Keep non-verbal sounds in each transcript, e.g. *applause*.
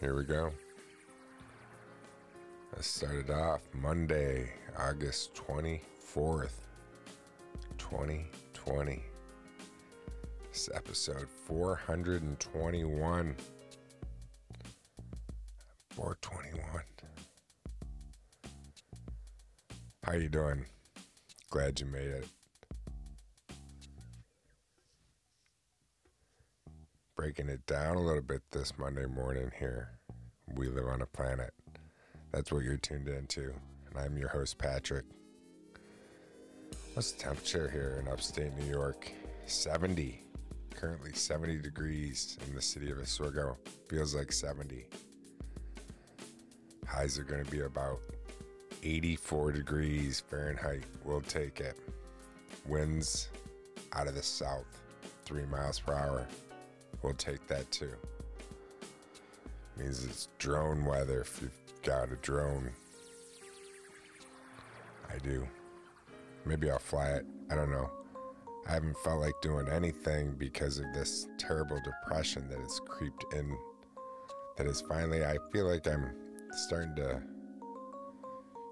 Here we go. I started off Monday, August 24th, 2020. This is episode 421. 421. How you doing? Glad you made it. Breaking it down a little bit this Monday morning here. We live on a planet. That's what you're tuned into. And I'm your host, Patrick. What's the temperature here in upstate New York? 70. Currently 70 degrees in the city of Oswego. Feels like 70. Highs are going to be about 84 degrees Fahrenheit. We'll take it. Winds out of the south, 3 miles per hour. We'll take that too. Means it's drone weather if you've got a drone. I do. Maybe I'll fly it. I don't know. I haven't felt like doing anything because of this terrible depression that has creeped in. That is finally, I feel like I'm starting to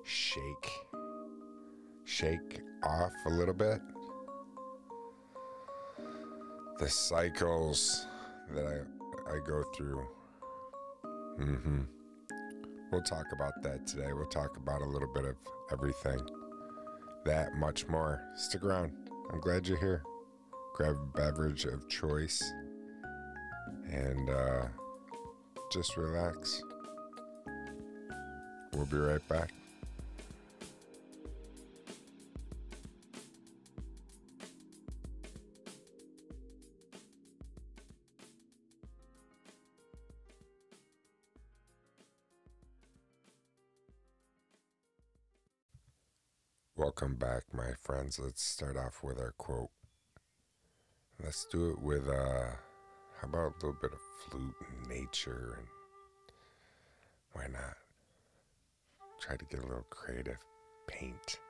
shake, shake off a little bit. The cycles that I, I go through. Mm-hmm. We'll talk about that today. We'll talk about a little bit of everything. That much more. Stick around. I'm glad you're here. Grab a beverage of choice and uh, just relax. We'll be right back. Welcome back, my friends. Let's start off with our quote. Let's do it with, uh, how about a little bit of flute and nature and why not? Try to get a little creative. Paint.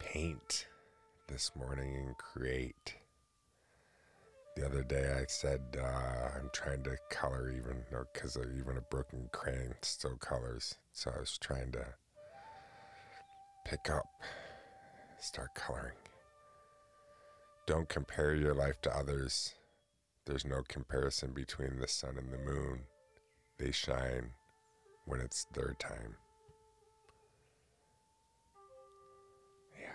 Paint this morning and create. The other day I said uh, I'm trying to color even, or because even a broken crayon still colors. So I was trying to pick up, start coloring. Don't compare your life to others. There's no comparison between the sun and the moon. They shine when it's their time. Yeah.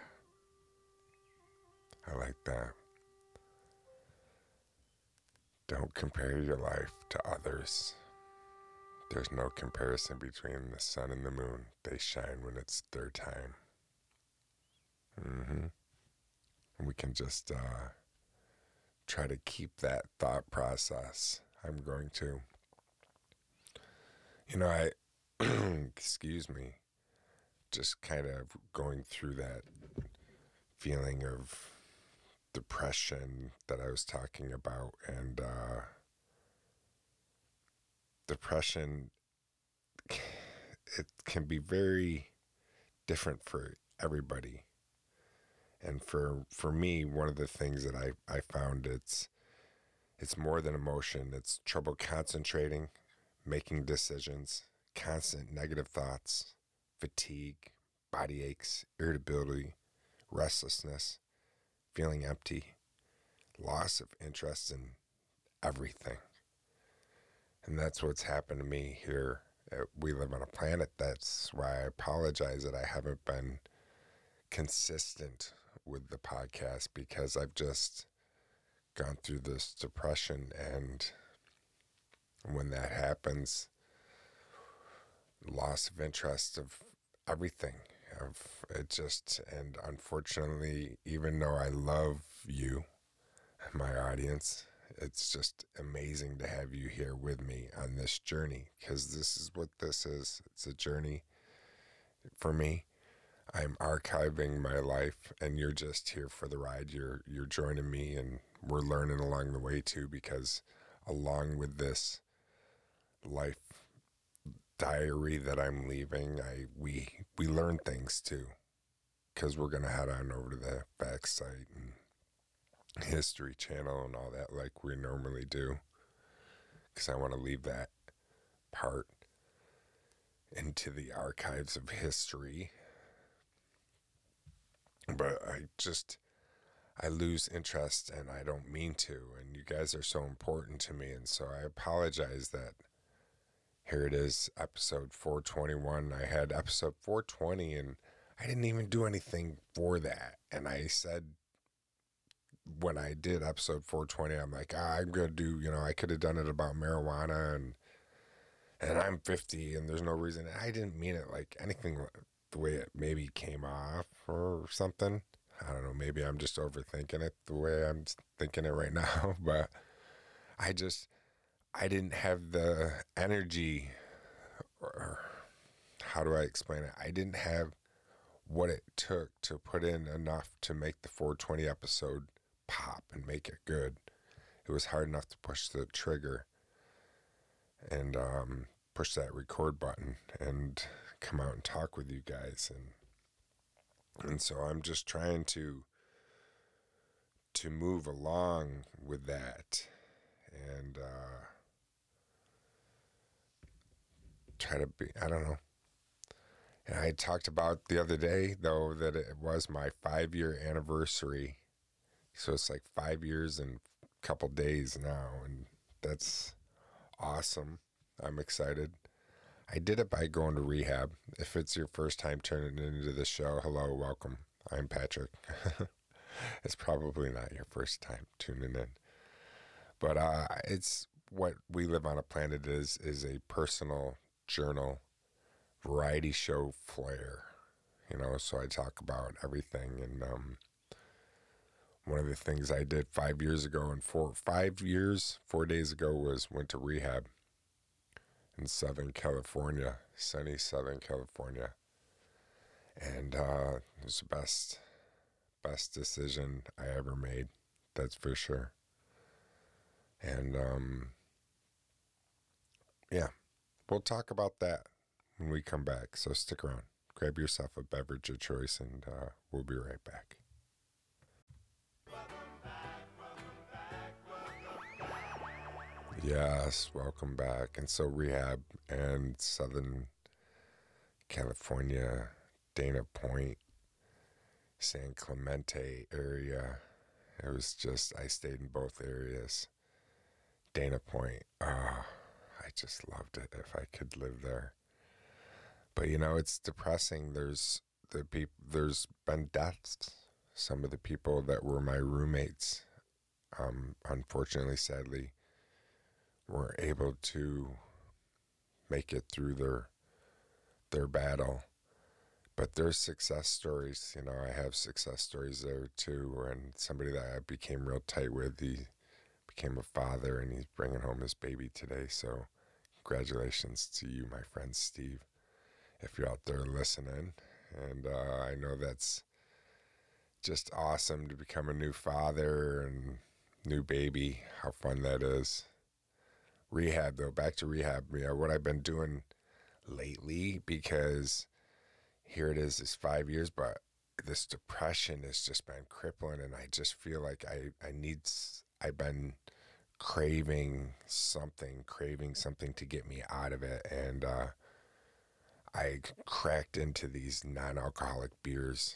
I like that. Don't compare your life to others. There's no comparison between the sun and the moon. They shine when it's their time. Mm-hmm. And we can just uh, try to keep that thought process. I'm going to. You know, I, *clears throat* excuse me, just kind of going through that feeling of depression that I was talking about. And uh, depression, it can be very different for everybody. And for for me one of the things that i i found it's it's more than emotion. It's trouble concentrating making decisions constant negative thoughts fatigue body aches irritability restlessness feeling empty loss of interest in everything and that's what's happened to me here we live on a planet. That's why i apologize that i haven't been consistent with the podcast because I've just gone through this depression. And when that happens loss of interest of everything of it just and unfortunately even though I love you my audience it's just amazing to have you here with me on this journey because this is what this is it's a journey for me I'm archiving my life and you're just here for the ride. You're you're joining me and we're learning along the way too because along with this life diary that I'm leaving, I we we learn things too. Cuz we're to head on over to the fact site and history channel and all that like we normally do cuz I want to leave that part into the archives of history. But I just, I lose interest and I don't mean to. And you guys are so important to me. And so I apologize that here it is, episode 421. I had episode 420 and I didn't even do anything for that. And I said, when I did episode 420, I'm like, ah, I'm gonna do, you know, I could have done it about marijuana and and I'm 50 and there's no reason. I didn't mean it like anything the way it maybe came off or something. I don't know. Maybe I'm just overthinking it the way I'm thinking it right *laughs* now, but I just I didn't have the energy or how do I explain it? I didn't have what it took to put in enough to make the 420 episode pop and make it good. It was hard enough to push the trigger and um, push that record button and come out and talk with you guys and and so I'm just trying to to move along with that and uh, try to be I don't know. And I talked about the other day though that it was my five year anniversary. So it's like five years and a couple days now and that's awesome. I'm excited. I did it by going to rehab. If it's your first time turning into the show, hello, welcome. I'm Patrick. *laughs* it's probably not your first time tuning in, but uh, it's what we live on a planet is is a personal journal variety show flair. You know, so I talk about everything and um, one of the things I did five years ago and four five years, four days ago was went to rehab in Southern California, sunny Southern California. And uh, it was the best, best decision I ever made. That's for sure. And um, yeah, we'll talk about that when we come back. So stick around. Grab yourself a beverage of choice, and uh, we'll be right back. Yes, welcome back. And so, rehab and Southern California, Dana Point, San Clemente area. It was just, I stayed in both areas. Dana Point, oh, I just loved it if I could live there. But you know, it's depressing. There's the people, there's been deaths. Some of the people that were my roommates, um, unfortunately, sadly, were able to make it through their their battle. But there's success stories. You know, I have success stories there too. And somebody that I became real tight with, he became a father and he's bringing home his baby today. So, congratulations to you, my friend Steve, if you're out there listening. And uh, I know that's just awesome to become a new father and new baby. How fun that is rehab though back to rehab you know what i've been doing lately because here it is it's five years but this depression has just been crippling and i just feel like i i need i've been craving something craving something to get me out of it and uh i cracked into these non-alcoholic beers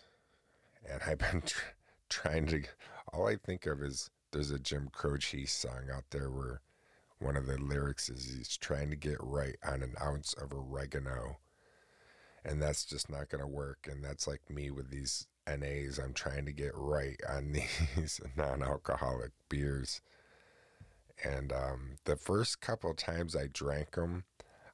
and i've been tr- trying to all i think of is there's a jim croce song out there where one of the lyrics is he's trying to get right on an ounce of oregano. And that's just not going to work. And that's like me with these NAs. I'm trying to get right on *laughs* these non alcoholic beers. And um, the first couple times I drank them,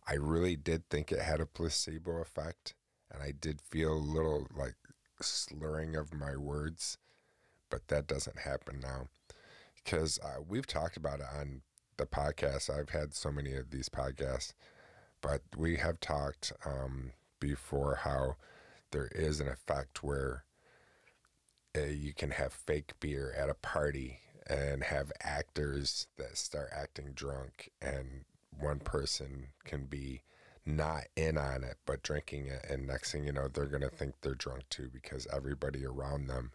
I really did think it had a placebo effect. And I did feel a little like slurring of my words. But that doesn't happen now. Because uh, we've talked about it on the podcast. I've had so many of these podcasts, but we have talked um, before how there is an effect where uh, you can have fake beer at a party and have actors that start acting drunk, and one person can be not in on it but drinking it, and next thing you know, they're gonna think they're drunk too because everybody around them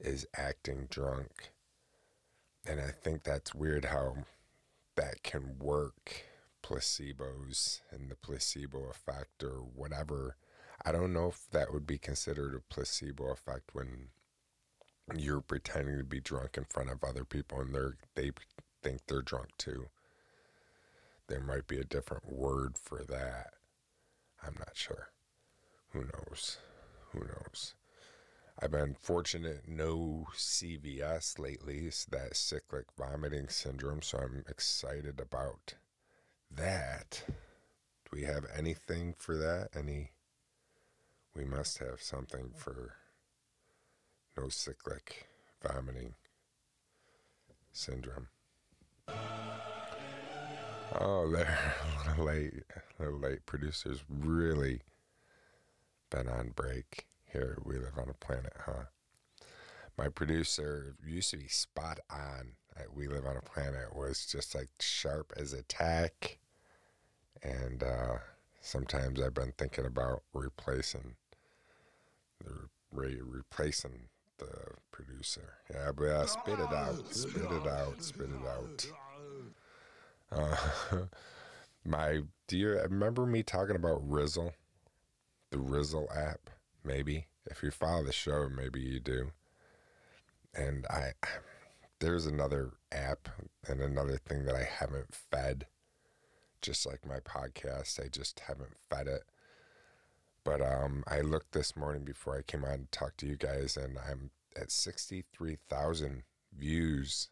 is acting drunk and I think that's weird how that can work placebos and the placebo effect or whatever. I don't know if that would be considered a placebo effect when you're pretending to be drunk in front of other people and they're they think they're drunk too. There might be a different word for that. I'm not sure. Who knows? Who knows? I've been fortunate no CVS lately, that cyclic vomiting syndrome, so I'm excited about that. Do we have anything for that? Any we must have something for no cyclic vomiting syndrome. Oh, *laughs* they're a little late. A little late. Producers really been on break here. We live on a planet, huh? My producer used to be spot on. We live on a planet was just like sharp as a tack, and uh, sometimes I've been thinking about replacing the re- replacing the producer. Yeah, but uh, spit it out, spit it out, spit it out. Uh, *laughs* my dear, remember me talking about Rizzle, the Rizzle app? Maybe if you follow the show, maybe you do. And I, there's another app and another thing that I haven't fed, just like my podcast. I just haven't fed it. But um, I looked this morning before I came on to talk to you guys, and I'm at 63,000 views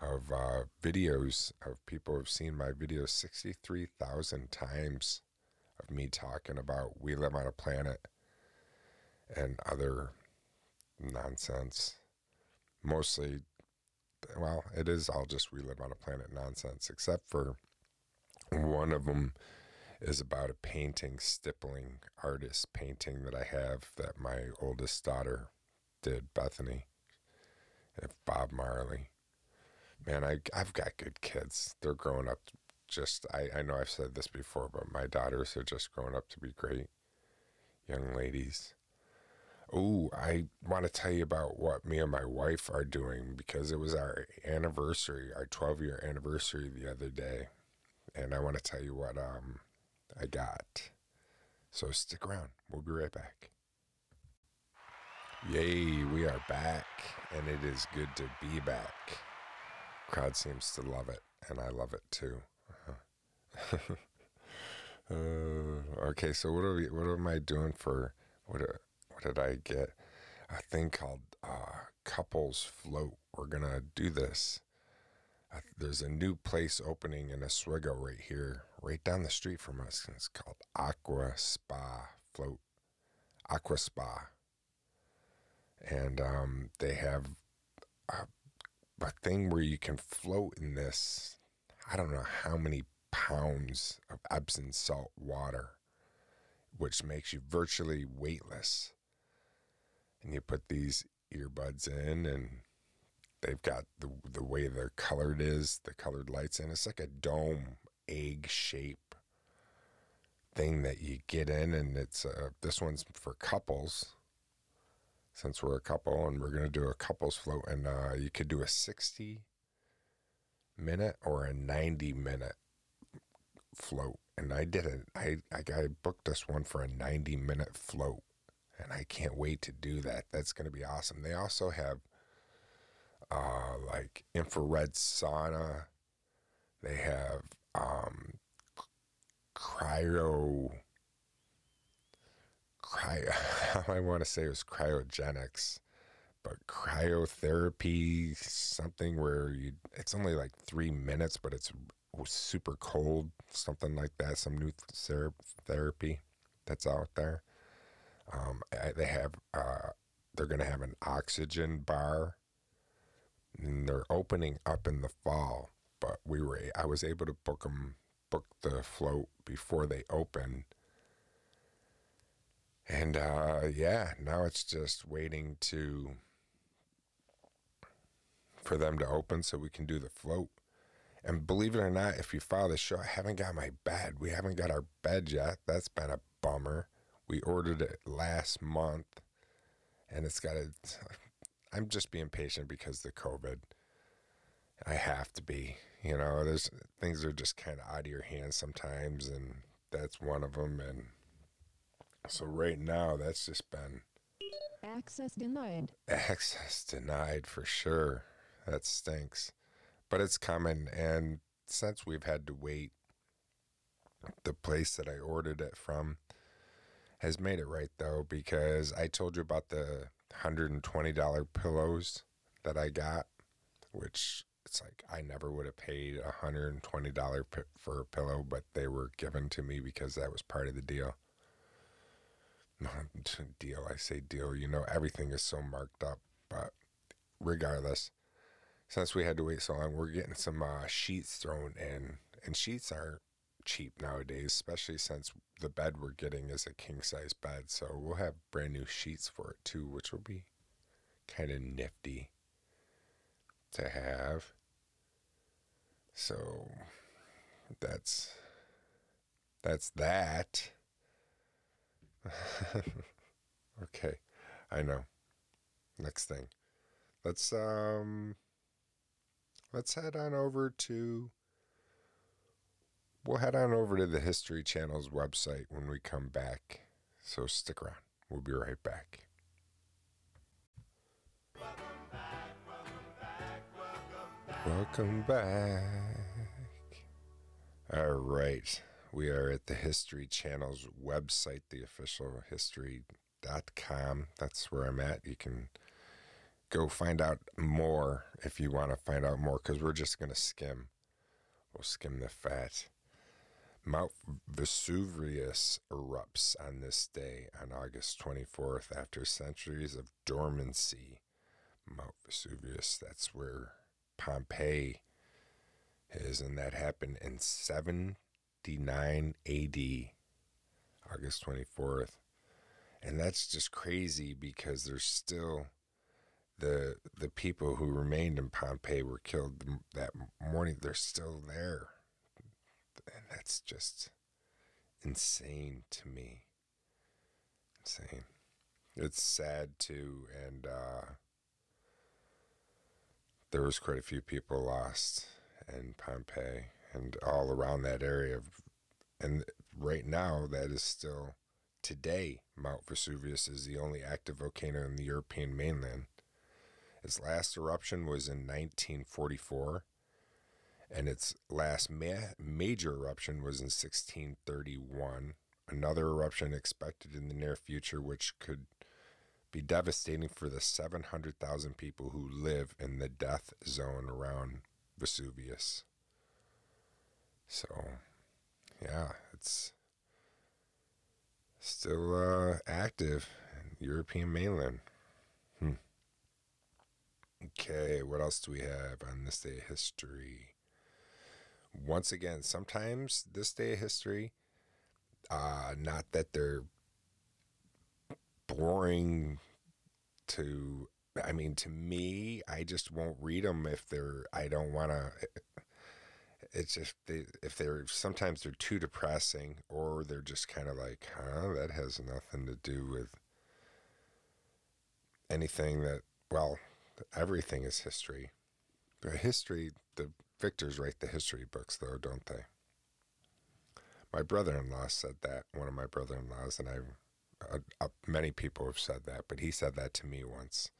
of uh, videos of people who've seen my videos 63,000 times of me talking about we live on a planet and other nonsense. Mostly, well, it is all just we live on a planet nonsense, except for one of them is about a painting, stippling artist painting that I have that my oldest daughter did, Bethany, of Bob Marley man, I I've got good kids. They're growing up. Just I I know I've said this before, but my daughters are just growing up to be great young ladies. Oh, I want to tell you about what me and my wife are doing because it was our anniversary, our 12 year anniversary the other day. And I want to tell you what um, I got. So stick around. We'll be right back. Yay, we are back, and it is good to be back crowd seems to love it, and I love it too. Uh-huh. *laughs* uh, okay, so what are we, what am I doing for what? Uh, what did I get? A thing called uh, Couples Float. We're gonna do this. There's a new place opening in Oswego right here, right down the street from us. And it's called Aqua Spa Float. Aqua Spa. And um, they have uh, a thing where you can float in this, I don't know how many pounds of Epsom salt water, which makes you virtually weightless. And you put these earbuds in, and they've got the the way the colored is, the colored lights in. It's like a dome egg shape thing that you get in, and it's uh, this one's for couples since we're a couple and we're going to do a couples float. And uh, you could do a 60 minute or a 90 minute float. And I did it. I, I booked this one for a 90 minute float. And I can't wait to do that. That's going to be awesome. They also have uh, like infrared sauna. They have um, cryo cryo, *laughs* I want to say it was cryogenics, but cryotherapy, something where you, it's only like three minutes, but it's super cold, something like that, some new therapy that's out there. Um, they have, uh, they're going to have an oxygen bar and they're opening up in the fall, but we were, I was able to book them, book the float before they open and uh, yeah, now it's just waiting to for them to open so we can do the float. And believe it or not, if you follow the show, I haven't got my bed. We haven't got our bed yet. That's been a bummer. We ordered it last month, and it's got a. I'm just being patient because the COVID. I have to be. You know, there's things are just kind of out of your hands sometimes, and that's one of them. And so right now, that's just been Access denied. access denied for sure. That stinks, but it's coming. And since we've had to wait, the place that I ordered it from has made it right though because I told you about the hundred and twenty dollar pillows that I got, which it's like I never would have paid a hundred and twenty dollar p- for a pillow, but they were given to me because that was part of the deal. *laughs* Deal, I say deal. You know everything is so marked up, but regardless, since we had to wait so long, we're getting some uh, sheets thrown in, and sheets aren't cheap nowadays, especially since the bed we're getting is a king size bed. So we'll have brand new sheets for it too, which will be kind of nifty to have. So that's that's that. *laughs* okay, I know. Next thing. Let's um let's head on over to we'll head on over to the History Channel's website when we come back. So stick around. We'll be right back. Welcome back. All right. We are at the History Channel's website, the official history.com. That's where I'm at. You can go find out more if you want to find out more because we're just going to skim. We'll skim the fat. Mount Vesuvius erupts on this day, on August 24th, after centuries of dormancy. Mount Vesuvius, that's where Pompeii is, and that happened in 79 AD, August 24th. And that's just crazy because there's still the the people who remained in Pompeii were killed that morning. They're still there and that's just insane to me. Insane. It's sad too, and uh, there was quite a few people lost in Pompeii and all around that area. And right now, that is still today. Mount Vesuvius is the only active volcano in the European mainland. Its last eruption was in 1944 and its last ma- major eruption was in 1631. Another eruption expected in the near future, which could be devastating for the 700,000 people who live in the death zone around Vesuvius. So, yeah, it's still uh, active in European mainland. Hmm. Okay, what else do we have on this day of history? Once again, sometimes this day of history, uh, not that they're boring to, I mean, to me, I just won't read them if they're, I don't want to, it's just, they, if they're, sometimes they're too depressing or they're just kind of like, huh, that has nothing to do with anything that, well, everything is history. But history, the victors write the history books, though, don't they? My brother in law said that, one of my brother in laws, and I, uh, uh, many people have said that, but he said that to me once.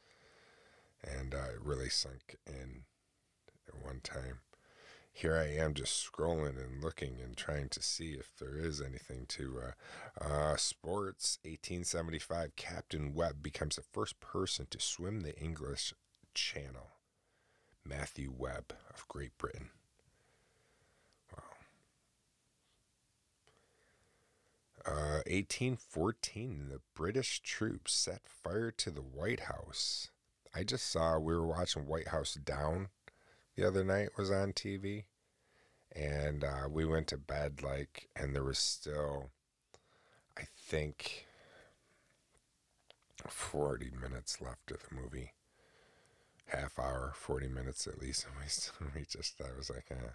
And uh, it really sunk in at one time. Here I am just scrolling and looking and trying to see if there is anything to uh, uh, sports. 1875, Captain Webb becomes the first person to swim the English Channel. Matthew Webb of Great Britain. Wow. Uh, 1814, the British troops set fire to the White House. I just saw we were watching White House Down the other night was on TV, and uh, we went to bed like, and there was still, I think, 40 minutes left of the movie half hour, 40 minutes at least. And *laughs* we, still, we just, I was like, eh.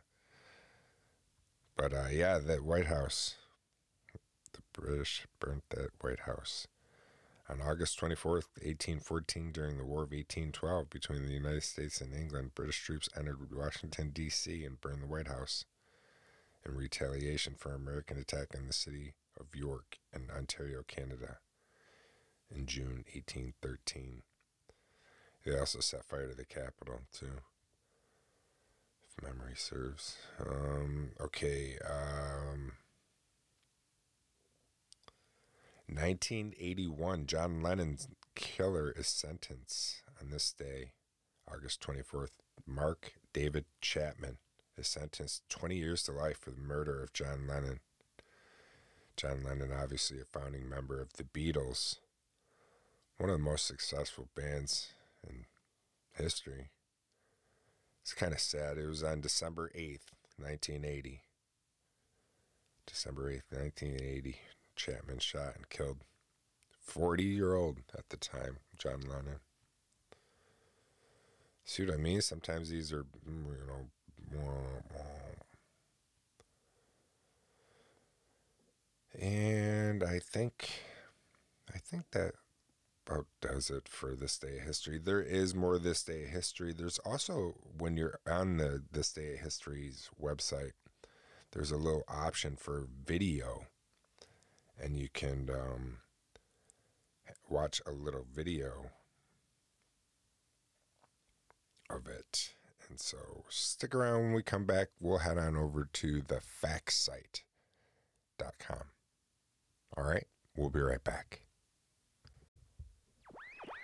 But uh, yeah, that White House, the British burnt that White House On August 24th, 1814, during the War of 1812 between the United States and England, British troops entered Washington, D.C. and burned the White House in retaliation for American attack on the city of York in Ontario, Canada in June 1813. They also set fire to the Capitol, too, if memory serves. Um, okay. Um, 1981, John Lennon's killer is sentenced on this day, August 24th. Mark David Chapman is sentenced 20 years to life for the murder of John Lennon. John Lennon, obviously a founding member of the Beatles, one of the most successful bands in history. It's kind of sad. It was on December 8th, 1980. December 8th, 1980. Chapman shot and killed 40 year old at the time, John Lennon. See what I mean? Sometimes these are, mm, you know, and I think, I think that about does it for this day of history. There is more this day of history. There's also when you're on the this day of history's website, there's a little option for video and you can um, watch a little video of it. And so stick around when we come back. We'll head on over to the factsite.com. All right, we'll be right back.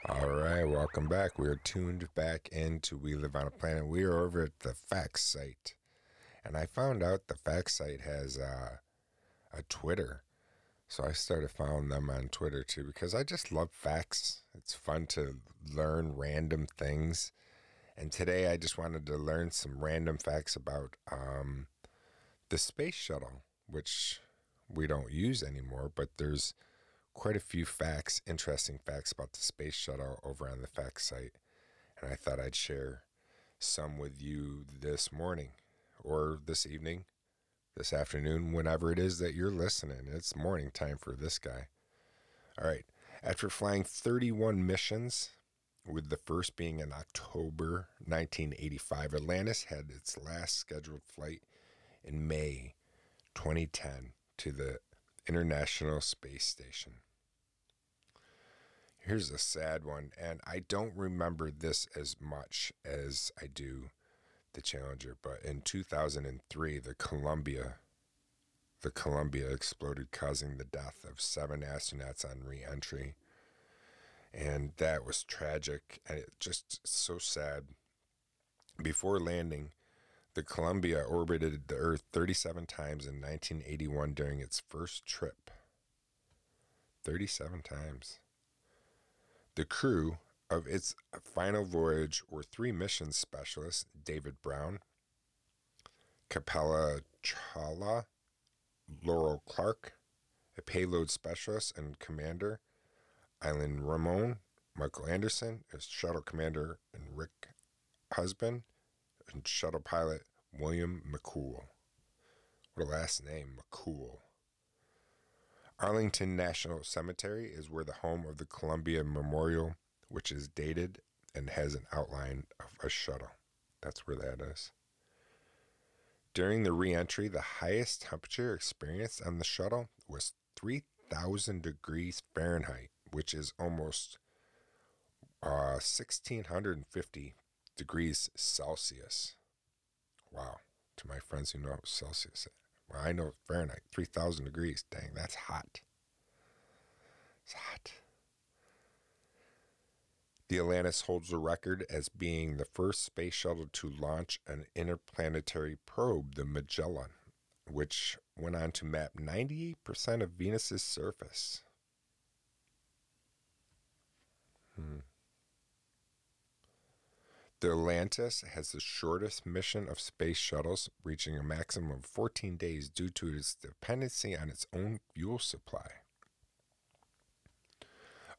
All right, welcome back. We are tuned back into We Live on a Planet. We are over at the Facts site. And I found out the Facts site has uh, a Twitter. So I started following them on Twitter too because I just love facts. It's fun to learn random things. And today I just wanted to learn some random facts about um, the space shuttle, which we don't use anymore, but there's quite a few facts, interesting facts about the space shuttle over on the facts site. And I thought I'd share some with you this morning or this evening this afternoon, whenever it is that you're listening. It's morning time for this guy. All right. After flying 31 missions, with the first being in October 1985, Atlantis had its last scheduled flight in May 2010 to the International Space Station. Here's a sad one, and I don't remember this as much as I do the Challenger, but in 2003, the Columbia, the Columbia exploded, causing the death of seven astronauts on re-entry, and that was tragic and it just so sad. Before landing, the Columbia orbited the Earth 37 times in 1981 during its first trip. 37 times. The crew of its final voyage were three mission specialists David Brown, Kalpana Chawla, Laurel Clark, a payload specialist and commander, Eileen Ramon, Michael Anderson, as shuttle commander, and Rick Husband, and shuttle pilot William McCool. What a last name, McCool. Arlington National Cemetery is where the home of the Columbia Memorial which is dated and has an outline of a shuttle. That's where that is. During the reentry, the highest temperature experienced on the shuttle was 3,000 degrees Fahrenheit, which is almost uh, 1,650 degrees Celsius. Wow. To my friends who know Celsius, well, I know Fahrenheit, 3,000 degrees. Dang, that's hot. It's hot. The Atlantis holds the record as being the first space shuttle to launch an interplanetary probe, the Magellan, which went on to map 98% of Venus's surface. The Atlantis has the shortest mission of space shuttles, reaching a maximum of 14 days due to its dependency on its own fuel supply.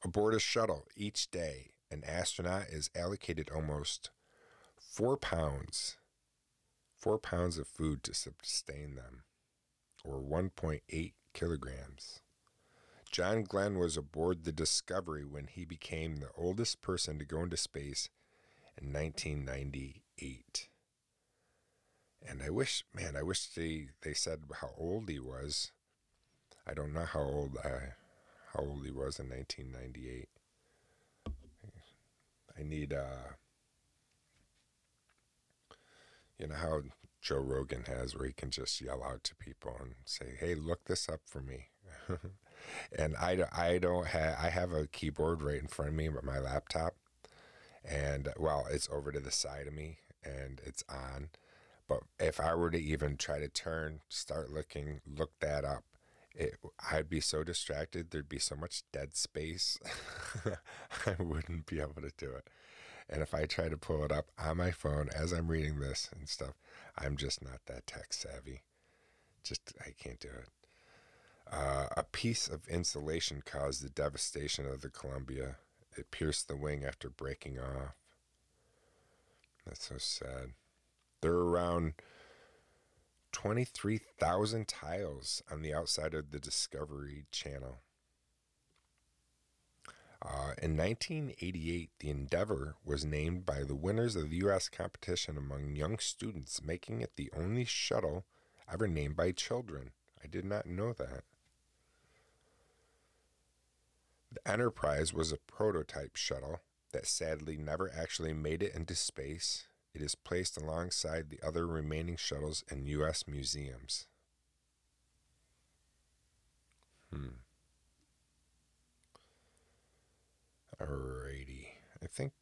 Aboard a shuttle each day, an astronaut is allocated almost four pounds, four pounds of food to sustain them, or 1.8 kilograms. John Glenn was aboard the Discovery when he became the oldest person to go into space in 1998. And I wish, man, I wish they, they said how old he was. I don't know how old I, how old he was in 1998. I need, uh, you know how Joe Rogan has, where he can just yell out to people and say, "Hey, look this up for me." *laughs* and I, I don't have I have a keyboard right in front of me, but my laptop, and well, it's over to the side of me and it's on. But if I were to even try to turn, start looking, look that up, it, I'd be so distracted. There'd be so much dead space. *laughs* I wouldn't be able to do it. And if I try to pull it up on my phone as I'm reading this and stuff, I'm just not that tech savvy. Just, I can't do it. Uh, a piece of insulation caused the devastation of the Columbia. It pierced the wing after breaking off. That's so sad. There are around 23,000 tiles on the outside of the Discovery Channel. Uh, in 1988, the Endeavour was named by the winners of the U.S. competition among young students, making it the only shuttle ever named by children. I did not know that. The Enterprise was a prototype shuttle that sadly never actually made it into space. It is placed alongside the other remaining shuttles in U.S. museums. Hmm. Alrighty. I think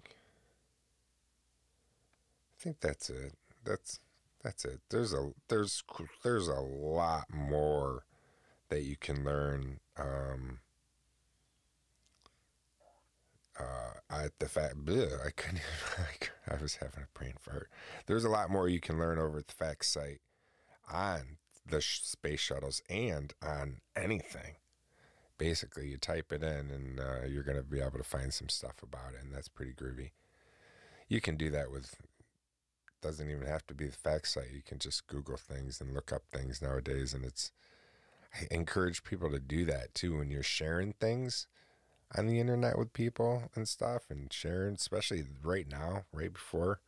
I think that's it. That's that's it. There's a there's there's a lot more that you can learn um, uh, I the fact bleh, I couldn't *laughs* I was having a brain fart. There's a lot more you can learn over at the fact site on the sh- space shuttles and on anything. Basically, you type it in and uh, you're going to be able to find some stuff about it, and that's pretty groovy. You can do that with doesn't even have to be the fact site. You can just Google things and look up things nowadays, and it's I encourage people to do that too when you're sharing things on the internet with people and stuff and sharing, especially right now, right before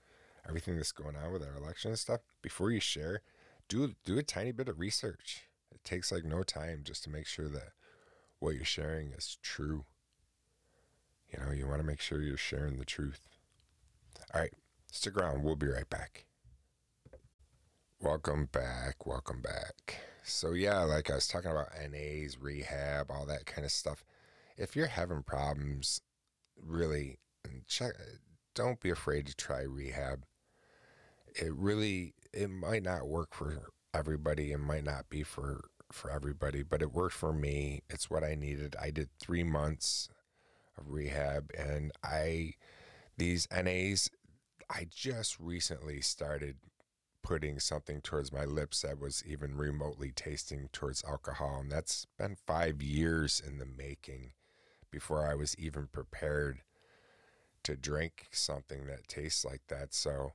everything that's going on with our election and stuff. Before you share, do do a tiny bit of research. It takes like no time just to make sure that what you're sharing is true. You know, you want to make sure you're sharing the truth. All right, stick around. We'll be right back. Welcome back. Welcome back. So, yeah, like I was talking about NAs, rehab, all that kind of stuff if you're having problems, really check. Don't be afraid to try rehab. It really it might not work for everybody. It might not be for for everybody, but it worked for me. It's what I needed. I did three months of rehab, and I these NAs. I just recently started putting something towards my lips that was even remotely tasting towards alcohol, and that's been five years in the making before I was even prepared to drink something that tastes like that. So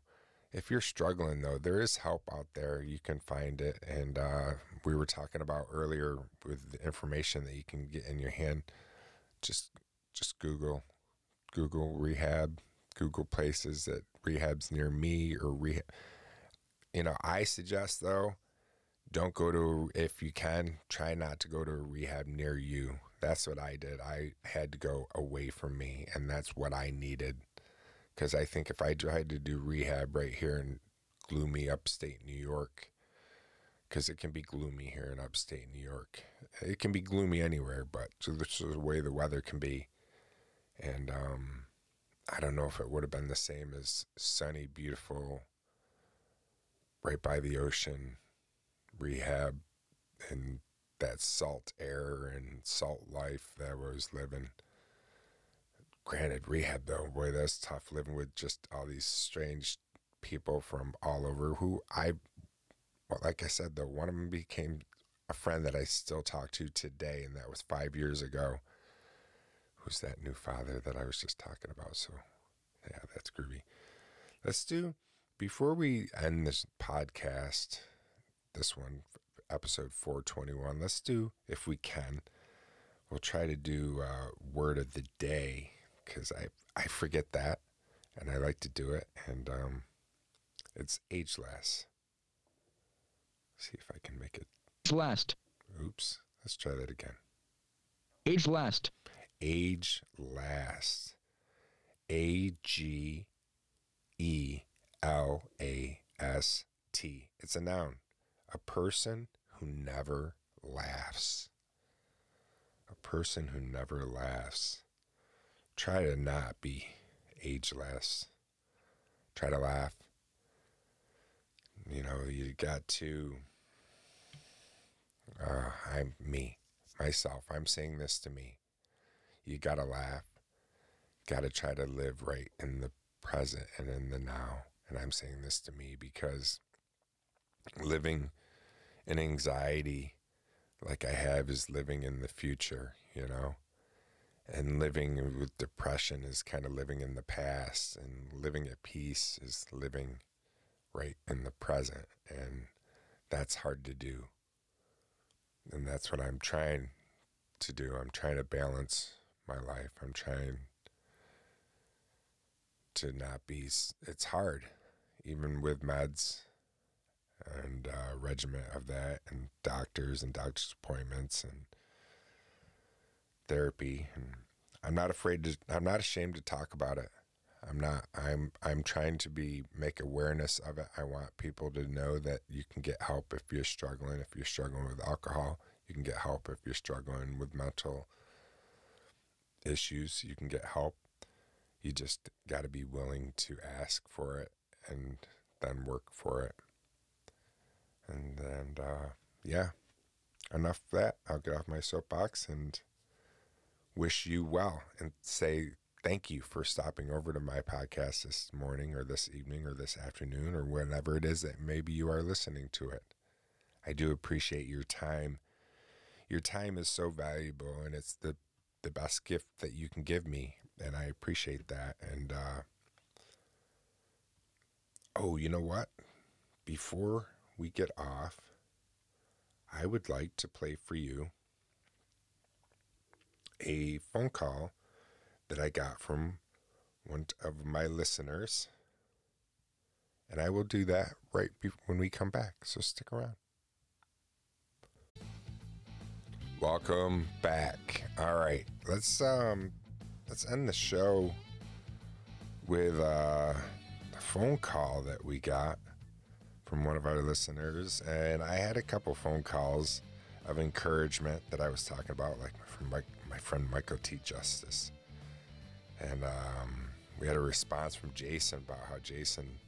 if you're struggling though, there is help out there. You can find it. And uh, we were talking about earlier with the information that you can get in your hand. Just just Google Google rehab, Google places that rehabs near me or rehab. You know, I suggest though, don't go to if you can try not to go to a rehab near you that's what I did. I had to go away from me, and that's what I needed. Because I think if I tried to do rehab right here in gloomy upstate New York, because it can be gloomy here in upstate New York, it can be gloomy anywhere, but so this is the way the weather can be. And um, I don't know if it would have been the same as sunny, beautiful, right by the ocean rehab and that salt air and salt life that I was living. Granted, rehab though, boy, that's tough living with just all these strange people from all over who I, well, like I said, though, one of them became a friend that I still talk to today, and that was five years ago. Who's that new father that I was just talking about? So, yeah, that's groovy. Let's do, before we end this podcast, this one episode 421. Let's do, if we can, we'll try to do uh, word of the day because I I forget that, and I like to do it, and um, it's ageless. See if I can make it. Last. Oops. Let's try that again. Age last. Age last. A G E L A S T. It's a noun. A person who never laughs. A person who never laughs. Try to not be ageless. Try to laugh. You know, you got to. Uh, I'm me, myself. I'm saying this to me. You got to laugh. Got to try to live right in the present and in the now. And I'm saying this to me because living in anxiety like I have is living in the future, you know? And living with depression is kind of living in the past, and living at peace is living right in the present. And that's hard to do. And that's what I'm trying to do. I'm trying to balance my life. I'm trying to not be, it's hard, even with meds and uh, regiment of that, and doctors and doctor's appointments and therapy. And I'm not afraid to. I'm not ashamed to talk about it. I'm not. I'm. I'm trying to be make awareness of it. I want people to know that you can get help if you're struggling. If you're struggling with alcohol, you can get help. If you're struggling with mental issues, you can get help. You just got to be willing to ask for it and then work for it. And then, uh, yeah, enough of that. I'll get off my soapbox and wish you well and say thank you for stopping over to my podcast this morning or this evening or this afternoon or whenever it is that maybe you are listening to it. I do appreciate your time. Your time is so valuable and it's the the best gift that you can give me and I appreciate that and uh Oh, you know what? Before we get off, I would like to play for you a phone call that I got from one of my listeners. And I will do that right when we come back. So stick around. Welcome back. All right, let's um let's end the show with uh, a phone call that we got from one of our listeners, and I had a couple phone calls of encouragement that I was talking about, like from my, my friend Michael T. Justice, and um, we had a response from Jason about how Jason,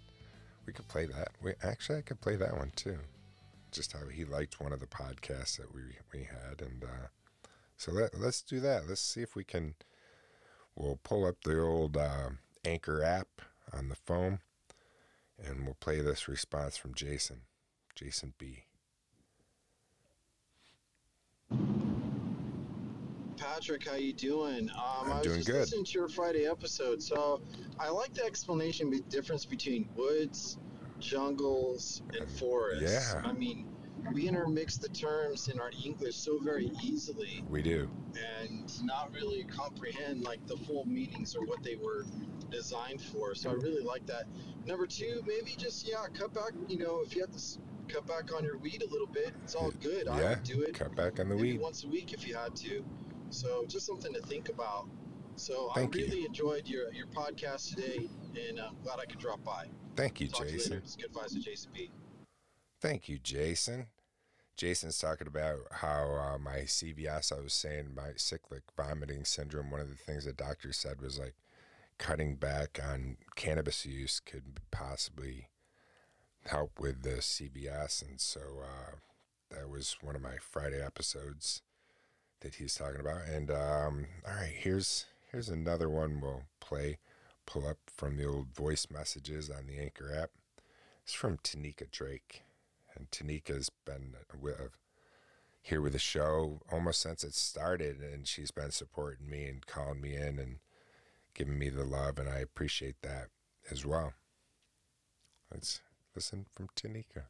we could play that. We actually I could play that one too, just how he liked one of the podcasts that we we had, and uh, so let let's do that. Let's see if we can. We'll pull up the old uh, Anchor app on the phone and we'll play this response from Jason, Jason B. Patrick, how you doing? Um, I'm I was doing just good. listening to your Friday episode, so I like the explanation be difference between woods, jungles, and forests. Yeah. I mean, we intermix the terms in our English so very easily, We do. and not really comprehend like the full meanings or what they were designed for. So I really like that. Number two, maybe just yeah, cut back. You know, if you have to cut back on your weed a little bit, it's all good. I would do it Cut back on the weed. once a week if you had to. So just something to think about. So Thank I you. really enjoyed your your podcast today, and I'm glad I could drop by. Thank you, Talk to you. Jason. Good advice to Jason B. Thank you, Jason. Jason's talking about how uh, my CVS, I was saying my cyclic vomiting syndrome, one of the things the doctor said was like cutting back on cannabis use could possibly help with the CVS. And so uh, that was one of my Friday episodes that he's talking about. And um, all right, here's here's another one we'll play, pull up from the old voice messages on the Anchor app. It's from Tanika Drake and Tanika's been with, here with the show almost since it started, and she's been supporting me and calling me in and giving me the love, and I appreciate that as well. Let's listen from Tanika.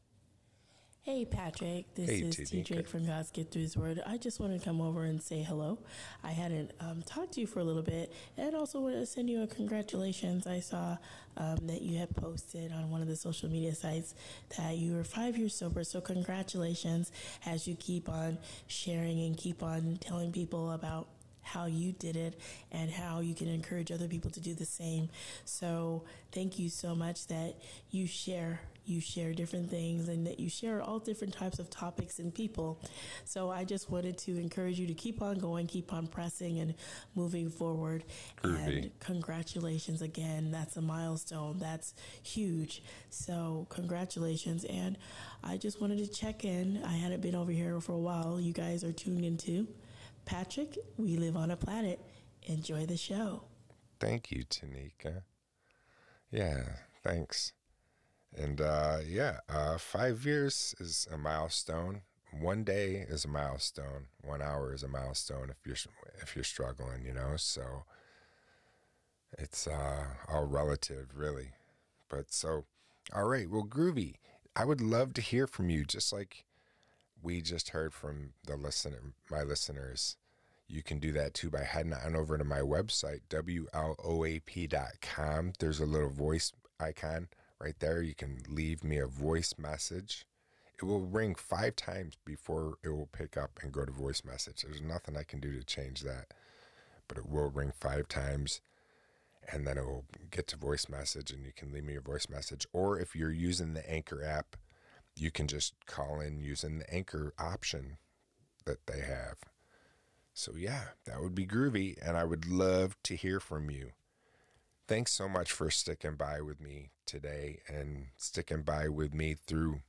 Hey Patrick, this Hey, is T. T Drake from God's Get Through His Word. I just wanted to come over and say hello. I hadn't um, talked to you for a little bit, and also wanted to send you a congratulations. I saw um, that you had posted on one of the social media sites that you were five years sober. So congratulations as you keep on sharing and keep on telling people about how you did it and how you can encourage other people to do the same. So thank you so much that you share you share different things and that you share all different types of topics and people. So I just wanted to encourage you to keep on going, keep on pressing and moving forward. Groovy. And congratulations again. That's a milestone. That's huge. So congratulations. And I just wanted to check in. I hadn't been over here for a while. You guys are tuned into Patrick, we live on a planet. Enjoy the show. Thank you, Tanika. Yeah, thanks. And uh, yeah, uh, five years is a milestone. One day is a milestone. One hour is a milestone if you're if you're struggling, you know. So it's uh, all relative, really. But so, all right. Well, groovy. I would love to hear from you, just like we just heard from the listener, my listeners. You can do that too by heading on over to my website, WLOAP.com. There's a little voice icon right there. You can leave me a voice message. It will ring five times before it will pick up and go to voice message. There's nothing I can do to change that, but it will ring five times and then it will get to voice message and you can leave me a voice message. Or if you're using the Anchor app, you can just call in using the Anchor option that they have. So, yeah, that would be groovy, and I would love to hear from you. Thanks so much for sticking by with me today and sticking by with me through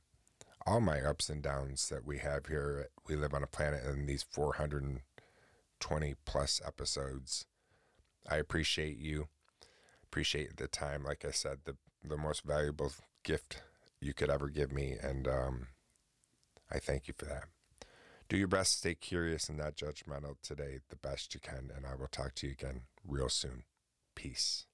all my ups and downs that we have here. We Live on a Planet in these 420 plus episodes. I appreciate you. Appreciate the time. Like I said, the, the most valuable gift you could ever give me, and um, I thank you for that. Do your best, stay curious and not judgmental today the best you can, and I will talk to you again real soon. Peace.